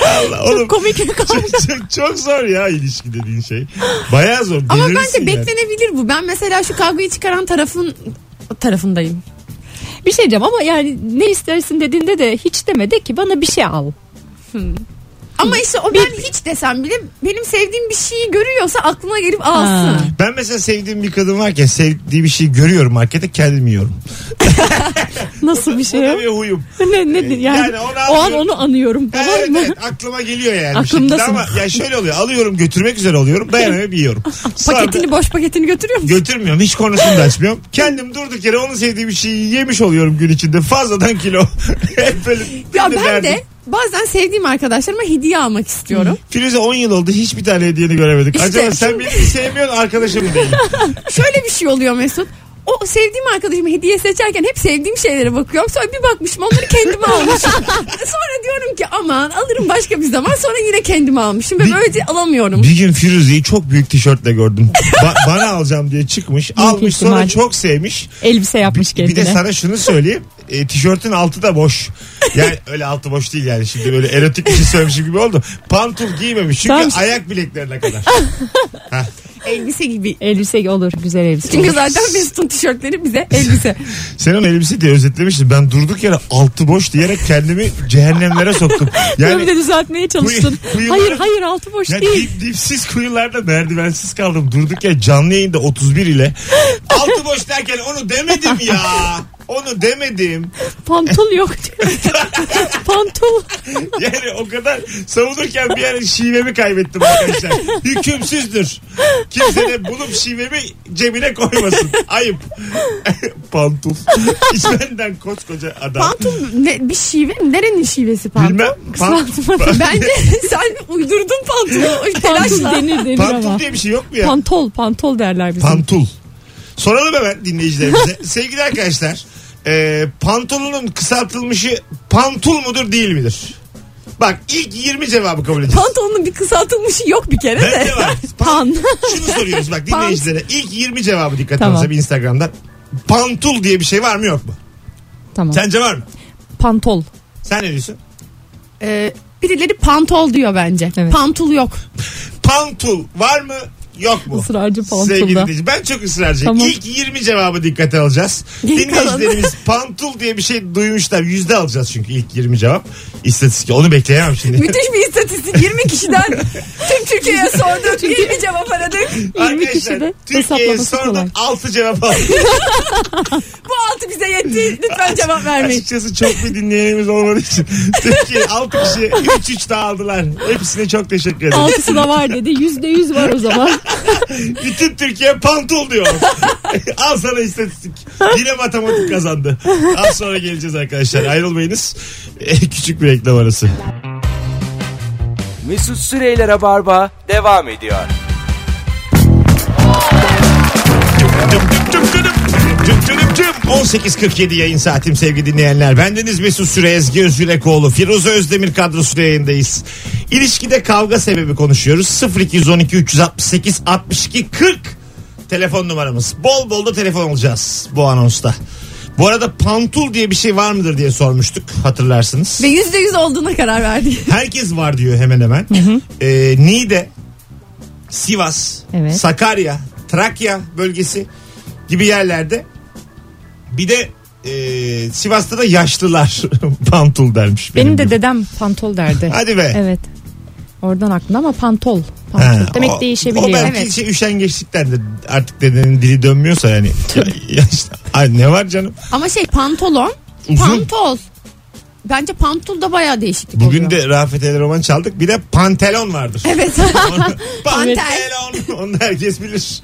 S2: Allah, oğlum,
S4: Komik bir
S2: çok, çok, çok zor ya ilişki dediğin şey. Bayağı zor.
S3: Ama bence
S2: yani.
S3: beklenebilir bu. Ben mesela şu kavgayı çıkaran tarafın tarafındayım.
S4: Bir şey diyeceğim ama yani ne istersin dediğinde de hiç deme de ki bana bir şey al.
S3: Ama işte o ben hiç desem bile benim sevdiğim bir şeyi görüyorsa aklına gelip alsın.
S4: Ha.
S2: Ben mesela sevdiğim bir kadın varken sevdiği bir şeyi görüyorum markette kendim yiyorum.
S4: Nasıl bir
S2: Bu
S4: şey?
S2: da bir huyum.
S4: ne nedir yani?
S2: Yani onu
S4: o an onu anıyorum tamam
S2: Evet,
S4: mı?
S2: evet, aklıma geliyor yani. bir
S4: Aklımdasın.
S2: şekilde Ama ya şöyle oluyor. Alıyorum götürmek üzere oluyorum. Dayanamayıp yiyorum. Sonra
S3: Paketini boş paketini götürüyor musun?
S2: götürmüyorum. Hiç konusunu da açmıyorum. Kendim durduk yere onun sevdiği bir şeyi yemiş oluyorum gün içinde. Fazladan kilo. Hep böyle.
S3: Ya ben de bazen sevdiğim arkadaşlarıma hediye almak istiyorum.
S2: Firuze 10 yıl oldu. Hiçbir tane hediyeni göremedik.
S3: İşte
S2: Acaba sen beni mi sevmiyorsun arkadaşım mı değil?
S3: Şöyle bir şey oluyor Mesut. O sevdiğim arkadaşıma hediye seçerken hep sevdiğim şeylere bakıyorum. Sonra bir bakmışım onları kendime almışım. sonra diyorum ki aman alırım başka bir zaman. Sonra yine kendime almışım ve
S2: Bir-
S3: böylece alamıyorum.
S2: Bir gün Firuze'yi çok büyük tişörtle gördüm. Ba- bana alacağım diye çıkmış. almış sonra çok sevmiş.
S4: Elbise yapmış
S2: Bir, bir
S4: kendine.
S2: de sana şunu söyleyeyim. E, tişörtün altı da boş. Yani öyle altı boş değil yani. Şimdi böyle erotik bir şey söylemişim gibi oldu. Pantul giymemiş. Çünkü
S4: Tamam.
S2: ayak bileklerine kadar.
S3: Elbise gibi.
S4: Elbise olur güzel elbise
S3: Çünkü
S4: olur.
S3: zaten Mesut'un tişörtleri bize elbise.
S2: Sen onu elbise diye özetlemiştin. Ben durduk yere altı boş diyerek kendimi cehennemlere soktum.
S4: Yani, bir de düzeltmeye çalıştın.
S2: kuyu-
S4: hayır hayır altı boş
S2: ya
S4: değil.
S2: dip, dipsiz kuyularda merdivensiz kaldım. Durduk ya canlı yayında 31 ile. Altı boş derken onu demedim ya. Onu demedim.
S4: Pantol yok. Pantol.
S2: Yani o kadar savunurken bir ara şivemi kaybettim arkadaşlar. Hükümsüzdür. Kimse de bulup şivemi cebine koymasın. Ayıp. Pantul. Hiç benden koskoca adam.
S3: Pantul ne, bir şive mi? Nerenin şivesi pantul?
S2: Bilmem. Pan-
S3: Bence sen uydurdun pantulu.
S4: Pantol
S3: Telaşla.
S4: denir denir
S2: Pantul
S4: ama.
S2: diye bir şey yok mu ya?
S4: Pantol pantol derler bizim.
S2: Pantul. Soralım hemen dinleyicilerimize. Sevgili arkadaşlar. E, pantolonun kısaltılmışı pantul mudur değil midir? Bak ilk 20 cevabı kabul edeceğiz.
S3: Pantolonun bir kısaltılmışı yok bir kere de.
S2: Bence var.
S4: Pan.
S2: Şunu soruyoruz bak
S3: Pant.
S2: dinleyicilere. İlk 20 cevabı dikkat
S4: Tamam.
S2: tamam. Instagram'dan. Pantul diye bir şey var mı yok mu?
S4: Tamam.
S2: Sence var mı?
S4: Pantol.
S2: Sen ne diyorsun?
S3: Ee, birileri pantol diyor bence.
S4: Evet.
S3: Pantul yok.
S2: Pantul var mı yok mu?
S4: Israrcı
S2: Sevgili
S4: pantulda.
S2: dinleyici. Ben çok ısrarcıyım.
S4: Tamam.
S2: İlk 20 cevabı dikkate alacağız. Dinleyicilerimiz pantul diye bir şey duymuşlar. Yüzde alacağız çünkü ilk 20 cevap. İstatistik. Onu bekleyemem şimdi.
S3: Müthiş bir istatistik. 20 kişiden tüm Türkiye'ye sorduk. 20 cevap aradık.
S4: 20 kişi de
S2: Türkiye'ye
S4: hesaplaması kolay.
S2: sorduk 6 cevap aldık.
S3: Bu altı bize yetti. Lütfen cevap vermeyin.
S2: Açıkçası çok bir dinleyenimiz olmadığı için. Türkiye 6 kişi 3-3 daha aldılar. Hepsine çok teşekkür ederim.
S4: Altısı da var dedi. Yüzde yüz var o zaman.
S2: Bütün Türkiye pantul diyor. Al sana istatistik. Yine matematik kazandı. Az sonra geleceğiz arkadaşlar. Ayrılmayınız. Eh, Küçük bir reklam arası.
S1: Mesut Süreyler'e barba devam ediyor.
S2: Tüm. 18.47 yayın saatim sevgili dinleyenler. Bendeniz Mesut Süre Ezgi Özgürekoğlu. Firuze Özdemir kadrosu yayındayız. İlişkide kavga sebebi konuşuyoruz. 0212 368 62 40 telefon numaramız. Bol bol da telefon alacağız bu anonsta. Bu arada pantul diye bir şey var mıdır diye sormuştuk hatırlarsınız.
S3: Ve %100 olduğuna karar verdik.
S2: Herkes var diyor hemen hemen. Ee, Niğde, Sivas,
S4: Evet.
S2: Sakarya, Trakya bölgesi gibi yerlerde bir de e, Sivas'ta da yaşlılar pantul dermiş.
S4: Benim de
S2: bildiğim.
S4: dedem pantol derdi.
S2: Hadi be.
S4: Evet. Oradan aklımda ama pantol.
S2: Ha,
S4: Pantol. Demek
S2: o-
S4: değişebiliyor.
S2: O belki
S3: Evet.
S2: şey üşengeçliktendir. Artık dedenin dili dönmüyorsa yani. Yaşlı. Ay, ne var canım?
S3: Ama şey pantolon,
S2: Uzun.
S3: pantol. Bence pantol da bayağı değişiklik
S2: Bugün
S3: oluyor.
S2: de Rafet El Roman çaldık. Bir de pantelon vardır.
S3: Evet.
S2: Pantelon. Onu herkes bilir.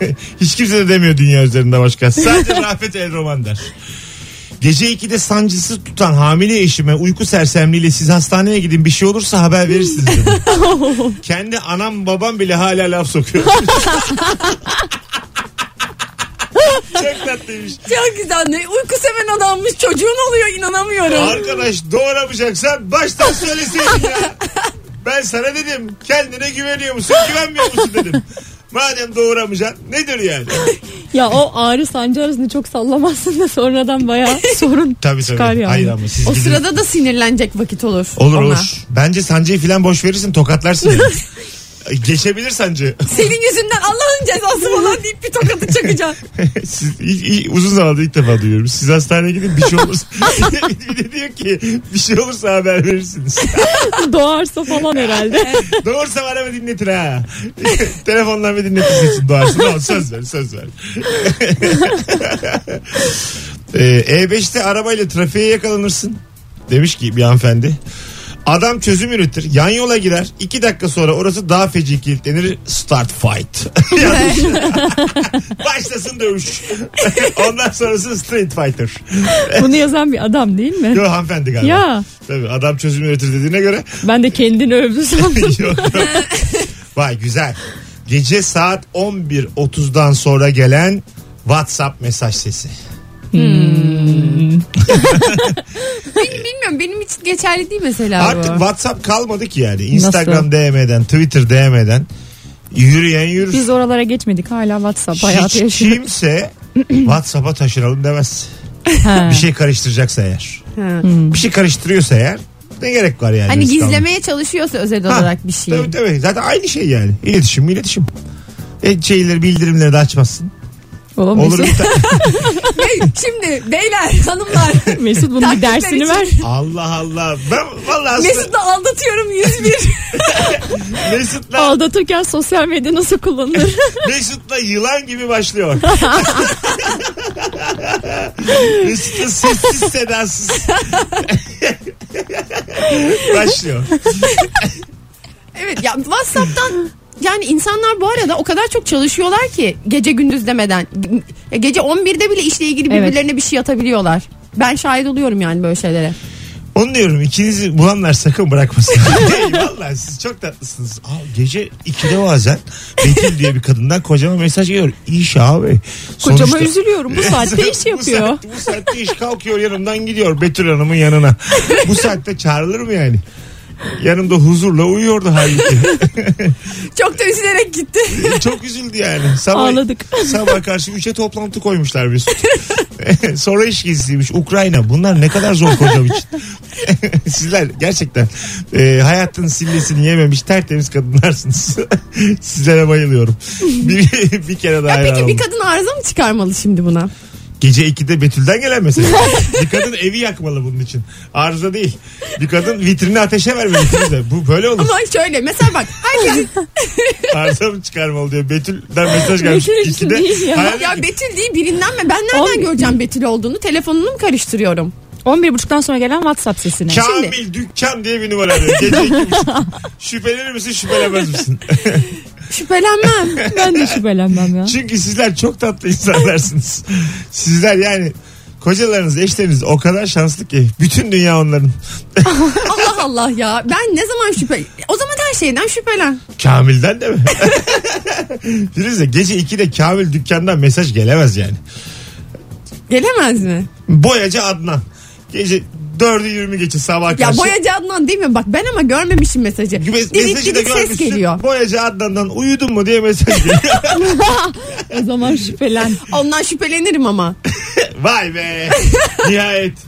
S2: Hiç kimse de demiyor dünya üzerinde başka. Sadece Rafet El Roman der. Gece 2'de sancısı tutan hamile eşime uyku sersemliğiyle siz hastaneye gidin bir şey olursa haber verirsiniz. Kendi anam babam bile hala laf sokuyor. Çok tatlıymış.
S3: Çok güzel. Ne uyku seven adammış. Çocuğun oluyor inanamıyorum.
S2: Arkadaş doğuramayacaksan baştan söyleseydin ya. Ben sana dedim kendine güveniyor musun güvenmiyor musun dedim. Madem doğuramayacaksın nedir yani?
S4: Ya o ağrı sancı arasında çok sallamazsın da sonradan bayağı sorun
S2: Tabii
S4: çıkar
S2: tabii.
S4: yani.
S2: Hayır ama siz
S3: O
S2: gidin.
S3: sırada da sinirlenecek vakit olur.
S2: Olur
S3: ona.
S2: olur. Bence sancıyı falan boş verirsin tokatlarsın. yani. Geçebilir sancı.
S3: Senin yüzünden Allah'ın cezası falan deyip bir tokatı çakacaksın.
S2: Siz, i- i- uzun zamandır ilk defa duyuyorum. Siz hastaneye gidin bir şey olursa. bir de diyor ki bir şey olursa haber verirsiniz.
S4: Doğarsa falan herhalde.
S2: Doğursa bana bir dinletin ha. Telefondan bir dinletin seçin doğarsa. Tamam, söz ver söz ver. ee, E5'te arabayla trafiğe yakalanırsın. Demiş ki bir hanımefendi. Adam çözüm üretir. Yan yola girer. iki dakika sonra orası daha feci kilitlenir. Start fight. Başlasın dövüş. Ondan sonrası street fighter.
S4: Bunu yazan bir adam değil mi?
S2: Yok hanımefendi galiba.
S4: Ya
S2: Tabii adam çözüm üretir dediğine göre
S4: ben de kendini övdü sandım.
S2: Yok, yok. Vay güzel. Gece saat 11.30'dan sonra gelen WhatsApp mesaj sesi.
S3: Bilmiyorum benim için geçerli değil mesela
S2: Artık
S3: bu.
S2: WhatsApp kalmadı ki yani. Instagram DM'den, Twitter DM'den yürüyen yürür.
S4: Biz oralara geçmedik hala WhatsApp
S2: Hiç
S4: hayatı yaşıyoruz.
S2: kimse WhatsApp'a taşınalım demez.
S4: Ha.
S2: Bir şey karıştıracaksa eğer.
S3: Ha.
S2: Bir şey karıştırıyorsa eğer ne gerek var yani?
S3: Hani
S2: almaya?
S3: gizlemeye çalışıyorsa özel
S2: Ha,
S3: olarak bir şeyi.
S2: Tabii tabii. Zaten aynı şey yani. İletişim iletişim. E, şeyleri bildirimleri de açmazsın.
S4: Oğlum
S2: Olur bir ta-
S3: Şimdi beyler hanımlar
S4: Mesut bunun bir
S3: Taktikler
S4: dersini
S3: için.
S4: ver.
S2: Allah Allah. Ben vallahi aslında
S3: Mesut'la aldatıyorum 101.
S2: Mesut'la,
S4: Aldatırken sosyal medya nasıl kullanılır?
S2: Mesut'la yılan gibi başlıyor. Mesut'la sessiz sedasız. başlıyor.
S3: evet ya WhatsApp'tan yani insanlar bu arada o kadar çok çalışıyorlar ki gece gündüz demeden. Gece 11'de bile işle ilgili
S4: Evet.
S3: birbirlerine bir şey atabiliyorlar. Ben şahit oluyorum yani böyle şeylere.
S2: Onu diyorum ikinizi bulanlar sakın bırakmasın. Vallahi siz çok tatlısınız. Aa, gece 2'de bazen Betül diye bir kadından kocama mesaj geliyor. İş abi.
S4: Kocama
S2: Sonuçta-
S4: üzülüyorum. Bu saatte iş
S2: bu,
S4: yapıyor.
S2: saatte, bu saatte iş kalkıyor yanımdan gidiyor Betül Hanım'ın yanına. bu saatte çağrılır mı yani? Yanımda huzurla uyuyordu halbuki.
S3: Çok da üzülerek gitti.
S2: Çok üzüldü yani. Sabah,
S4: Ağladık.
S2: Sabah karşı 3'e toplantı koymuşlar bir Sonra iş gezisiymiş. Ukrayna. Bunlar ne kadar zor kocam için. Sizler gerçekten e, hayatın sillesini yememiş tertemiz kadınlarsınız. Sizlere bayılıyorum. Bir, bir kere daha
S3: Ya peki bir kadın arıza mı çıkarmalı şimdi buna?
S2: Gece 2'de Betül'den gelen mesaj. bir kadın evi yakmalı bunun için. Arıza değil. Bir kadın vitrini ateşe vermeli. Firuze. Bu böyle olur.
S3: Ama şöyle mesela bak herkes
S2: Arıza mı çıkarmalı diyor. Betül'den mesaj gelmiş.
S4: Betül için
S2: 2'de.
S4: değil ya.
S2: Hayal-
S3: ya Betül değil birinden mi? Ben nereden
S4: Oğlum-
S3: göreceğim Betül olduğunu? Telefonunu mu karıştırıyorum?
S4: 11.30'dan sonra gelen WhatsApp sesine.
S2: Kamil Dükkan diye bir numara arıyor. Gece iki buçuk. Şüphelenir misin şüphelenmez misin?
S3: Şüphelenmem.
S4: Ben de şüphelenmem ya.
S2: Çünkü sizler çok tatlı insanlarsınız. Sizler yani kocalarınız, eşleriniz o kadar şanslı ki. Bütün dünya onların.
S3: Allah Allah ya. Ben ne zaman şüphe... O zaman her şeyden şüphelen.
S2: Kamil'den de mi? Firuze gece 2'de Kamil dükkandan mesaj gelemez yani.
S3: Gelemez mi?
S2: Boyacı Adnan. Gece 4'ü 20 geçe sabah karşı.
S3: Ya boyacı Adnan değil mi? Bak ben ama görmemişim mesajı.
S2: Mes-
S3: Didik
S2: mesajı da
S3: didik ses
S2: görmüşsün.
S3: geliyor.
S2: Boyacı Adnan'dan uyudun mu diye mesaj geliyor.
S4: O zaman şüphelen.
S3: Ondan şüphelenirim ama.
S2: Vay be. Nihayet.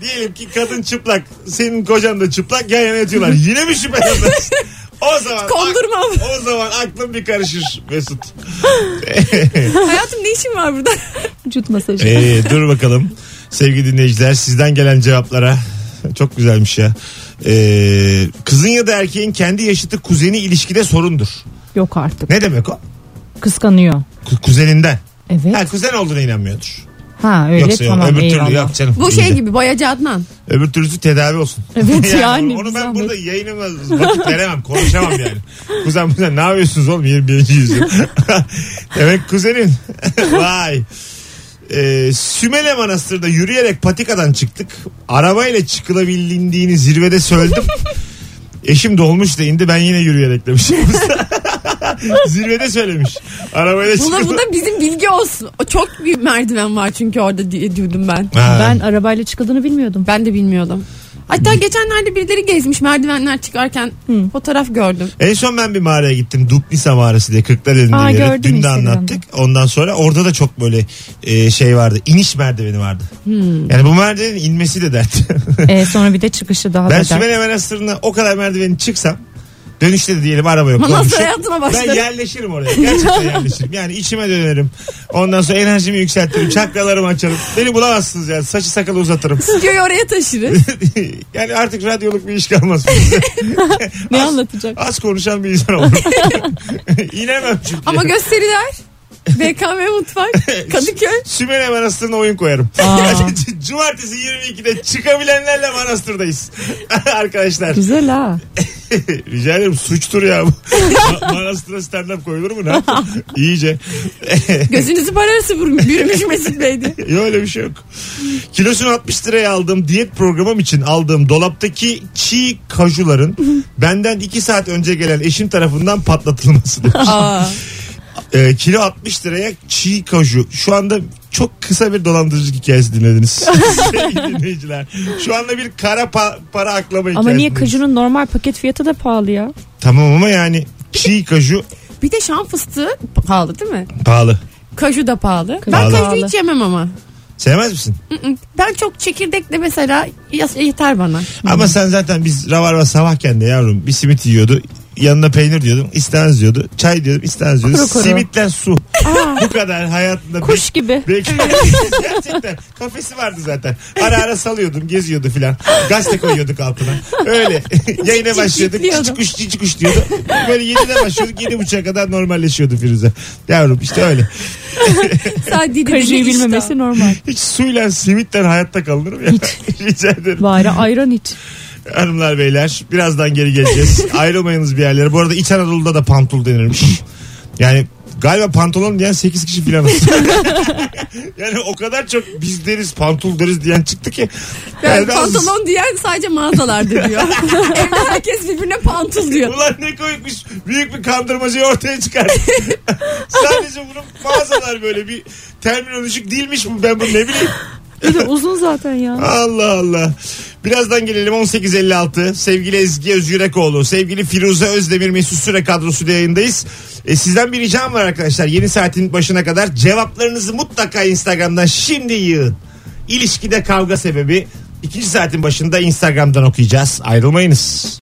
S2: Diyelim ki kadın çıplak. Senin kocan da çıplak. Yan yana yatıyorlar. Yine mi şüphelenmez? O zaman
S3: Kondurmam.
S2: o zaman aklın bir karışır Mesut.
S3: Hayatım ne işin var burada?
S4: Vücut masajı.
S2: Ee, dur bakalım. Sevgili dinleyiciler sizden gelen cevaplara. Çok güzelmiş ya. Ee, kızın ya da erkeğin kendi yaşıtı kuzeni ilişkide sorundur.
S4: Yok artık.
S2: Ne demek o?
S4: Kıskanıyor.
S2: Ku- kuzeninden.
S4: Evet.
S2: Ha, kuzen olduğuna inanmıyordur.
S4: Ha öyle
S2: Yoksa yok.
S4: tamam
S2: öbür
S4: eyvallah.
S2: türlü yok canım.
S3: Bu şey
S2: İyice.
S3: gibi boyacı Adnan.
S2: Öbür türlüsü tedavi olsun.
S4: Evet yani,
S2: Onu
S4: bir
S2: ben
S4: zahmet.
S2: burada yayınıma vakit veremem. Konuşamam yani. Kuzen kuzen ne yapıyorsunuz oğlum 21. yüzyıl. Demek kuzenin. Vay. Ee, Sümele Manastır'da yürüyerek patikadan çıktık. Arabayla çıkılabildiğini zirvede söyledim. Eşim dolmuş da indi ben yine yürüyerek demişim. zirvede söylemiş. Arabayla
S3: Buna,
S2: çıkıla...
S3: bu da bizim bilgi olsun. O çok büyük merdiven var çünkü orada diye diyordum ben.
S2: Ha.
S4: Ben arabayla çıkıldığını bilmiyordum.
S3: Ben de bilmiyordum. Hatta geçenlerde birileri gezmiş merdivenler çıkarken fotoğraf gördüm.
S2: En son ben bir mağaraya gittim. Duplisa mağarası diye Kırklareli'nde
S4: Aa,
S2: yere.
S4: gördüm
S2: Dün de
S4: Instagram'da.
S2: anlattık. Ondan sonra orada da çok böyle e, şey vardı. İniş merdiveni vardı. Yani bu merdivenin inmesi de dert.
S4: Ee, sonra bir de çıkışı daha
S2: ben
S4: da dert.
S2: Sümele Manastırı'na o kadar merdiveni çıksam Dönüşte de diyelim araba yok.
S3: Manastır
S2: dolmuş yok.
S3: hayatına başlarım.
S2: Ben yerleşirim oraya. Gerçekten yerleşirim. Yani içime dönerim. Ondan sonra enerjimi yükseltirim. Çakralarımı açarım. Beni bulamazsınız yani. Saçı sakalı uzatırım.
S3: Stüdyoyu oraya taşırız.
S2: yani artık radyoluk bir iş kalmaz.
S4: Ne
S2: Az-
S4: anlatacak?
S2: Az konuşan bir insan olurum. İnemem çünkü.
S3: Ama gösteriler. BKM Mutfak. Kadıköy.
S2: Sümele Manastırı'na oyun koyarım. Cumartesi 22'de çıkabilenlerle manastırdayız. Arkadaşlar
S4: Güzel ha.
S2: rica ederim suçtur ya bu. Ma- Manastıra stand-up koyulur mu ne? İyice.
S3: Gözünüzü vurmuş. Bürümüş Mesut Bey'di.
S2: Yok öyle bir şey yok. Kilosunu 60 liraya aldığım diyet programım için aldığım dolaptaki çiğ kajuların benden 2 saat önce gelen eşim tarafından patlatılması demiş. Ee, kilo 60 liraya çiğ kaju. Şu anda çok kısa bir dolandırıcılık hikayesi dinlediniz. Sevgili dinleyiciler. Şu anda bir kara pa- para aklama hikayesi.
S4: Ama niye
S2: dinlediniz.
S4: kajunun normal paket fiyatı da pahalı ya?
S2: Tamam ama yani çiğ kaju
S3: Bir de şan fıstığı pahalı değil mi?
S2: pahalı.
S3: Kaju da pahalı. Ben
S2: pahalı.
S3: kaju hiç yemem ama.
S2: Sevmez misin?
S3: Mm-mm. Ben çok çekirdekle mesela yas- yeter bana.
S2: Ama sen zaten biz ravarva sabahken de yavrum bir simit yiyordu. Yanına peynir diyordum. istemez diyordu. Çay diyordum. istemez diyordu.
S4: Kuru kuru.
S2: Simitle su. Bu kadar hayatında.
S4: Kuş gibi.
S2: Belki gerçekten kafesi vardı zaten. Ara ara salıyordum, geziyordum filan. Gazete koyuyorduk altına. Öyle. Yayına başlıyorduk.
S3: cikliyordum.
S2: Cici kuş cici kuş diyordu. Böyle 7'de başlıyorduk. 7.30'a kadar normalleşiyordu Firuze. Yavrum işte öyle.
S3: Sadece
S4: Kajuyu bilmemesi normal.
S2: Hiç suyla simitle hayatta kalınır mı ya? Rica ederim.
S4: Bari ayran iç.
S2: Hanımlar beyler birazdan geri geleceğiz. Ayrılmayınız bir yerlere. Bu arada İç Anadolu'da da pantul denirmiş. Yani galiba pantolon diyen 8 kişi filan. yani o kadar çok biz deriz pantul deriz diyen çıktı ki. Herhalde az-
S3: pantolon diyen sadece mağazalarda diyor. Evde herkes birbirine pantul diyor.
S2: Ulan ne koymuş büyük bir kandırmacıyı ortaya çıkardı. Sadece bunun mağazalar böyle bir terminolojik değilmiş bu ben bunu ne bileyim.
S4: Bir uzun zaten ya.
S2: Allah Allah. Birazdan gelelim 18.56. Sevgili Ezgi Özgürekoğlu, sevgili Firuze Özdemir Mesut Süre kadrosuyla yayındayız. E, sizden bir ricam var arkadaşlar. Yeni saatin başına kadar cevaplarınızı mutlaka Instagram'dan şimdi yığın. İlişkide kavga sebebi. İkinci saatin başında Instagram'dan okuyacağız. Ayrılmayınız.